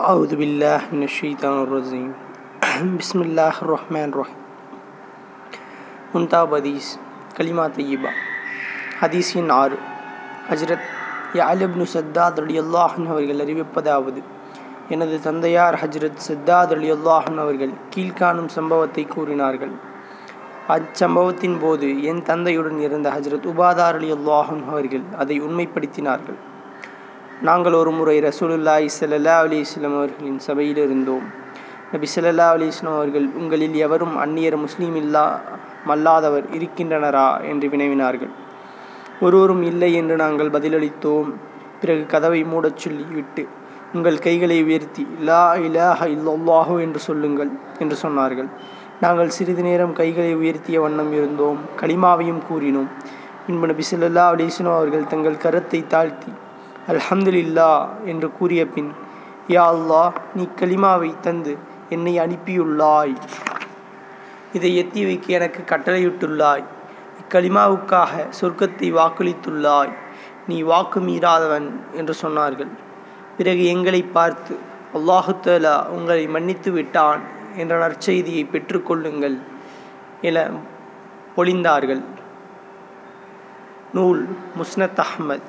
أعوذ بالله من الشيطان الرجيم بسم الله الرحمن الرحيم முன்தாப் ஹதீஸ் கலிமா தையிபா ஹதீஸ் எண் ஆறு ஹஜ்ரத் யாலிப்னு சத்தாத் அலி அல்லாஹன் அவர்கள் அறிவிப்பதாவது எனது தந்தையார் ஹஜ்ரத் சத்தாத் அலி அல்லாஹன் அவர்கள் கீழ்காணும் சம்பவத்தை கூறினார்கள் அச்சம்பவத்தின் போது என் தந்தையுடன் இருந்த ஹஜ்ரத் உபாதார் அலி அல்லாஹன் அவர்கள் அதை உண்மைப்படுத்தினார்கள் நாங்கள் ஒரு முறை ரசூலுல்லாய் சல்லா அலிஸ்லாம் அவர்களின் சபையில் இருந்தோம். நபி சல்லா அலிஸ்லாம் அவர்கள் உங்களில் எவரும் அந்நியர் முஸ்லீம் இல்லா மல்லாதவர் இருக்கின்றனரா? என்று வினவினார்கள். ஒருவரும் இல்லை என்று நாங்கள் பதிலளித்தோம். பிறகு கதவை மூடச் சொல்லிவிட்டு உங்கள் கைகளை உயர்த்தி லா இலாஹ இல்லல்லாஹு என்று சொல்லுங்கள் என்று சொன்னார்கள். நாங்கள் சிறிது நேரம் கைகளை உயர்த்திய வண்ணம் இருந்தோம். களிமாவையும் கூறினோம். பின்பு நபி சொல்லல்லா அலிஸ்லாம் அவர்கள் தங்கள் கருத்தை தாழ்த்தி அல்ஹம்துலில்லா என்று கூறிய பின் யா அல்லாஹ் நீ கலிமாவை தந்து என்னை அனுப்பியுள்ளாய். இதை எத்தி வைக்க எனக்கு கட்டளையிட்டுள்ளாய். இக்கலிமாவுக்காக சொர்க்கத்தை வாக்களித்துள்ளாய். நீ வாக்கு மீறாதவன் என்று சொன்னார்கள். பிறகு எங்களை பார்த்து அல்லாஹு தலா உங்களை மன்னித்து விட்டான் என்ற நற்செய்தியை பெற்றுக்கொள்ளுங்கள் என பொழிந்தார்கள் நூல் முஸ்னத் அஹ்மத்.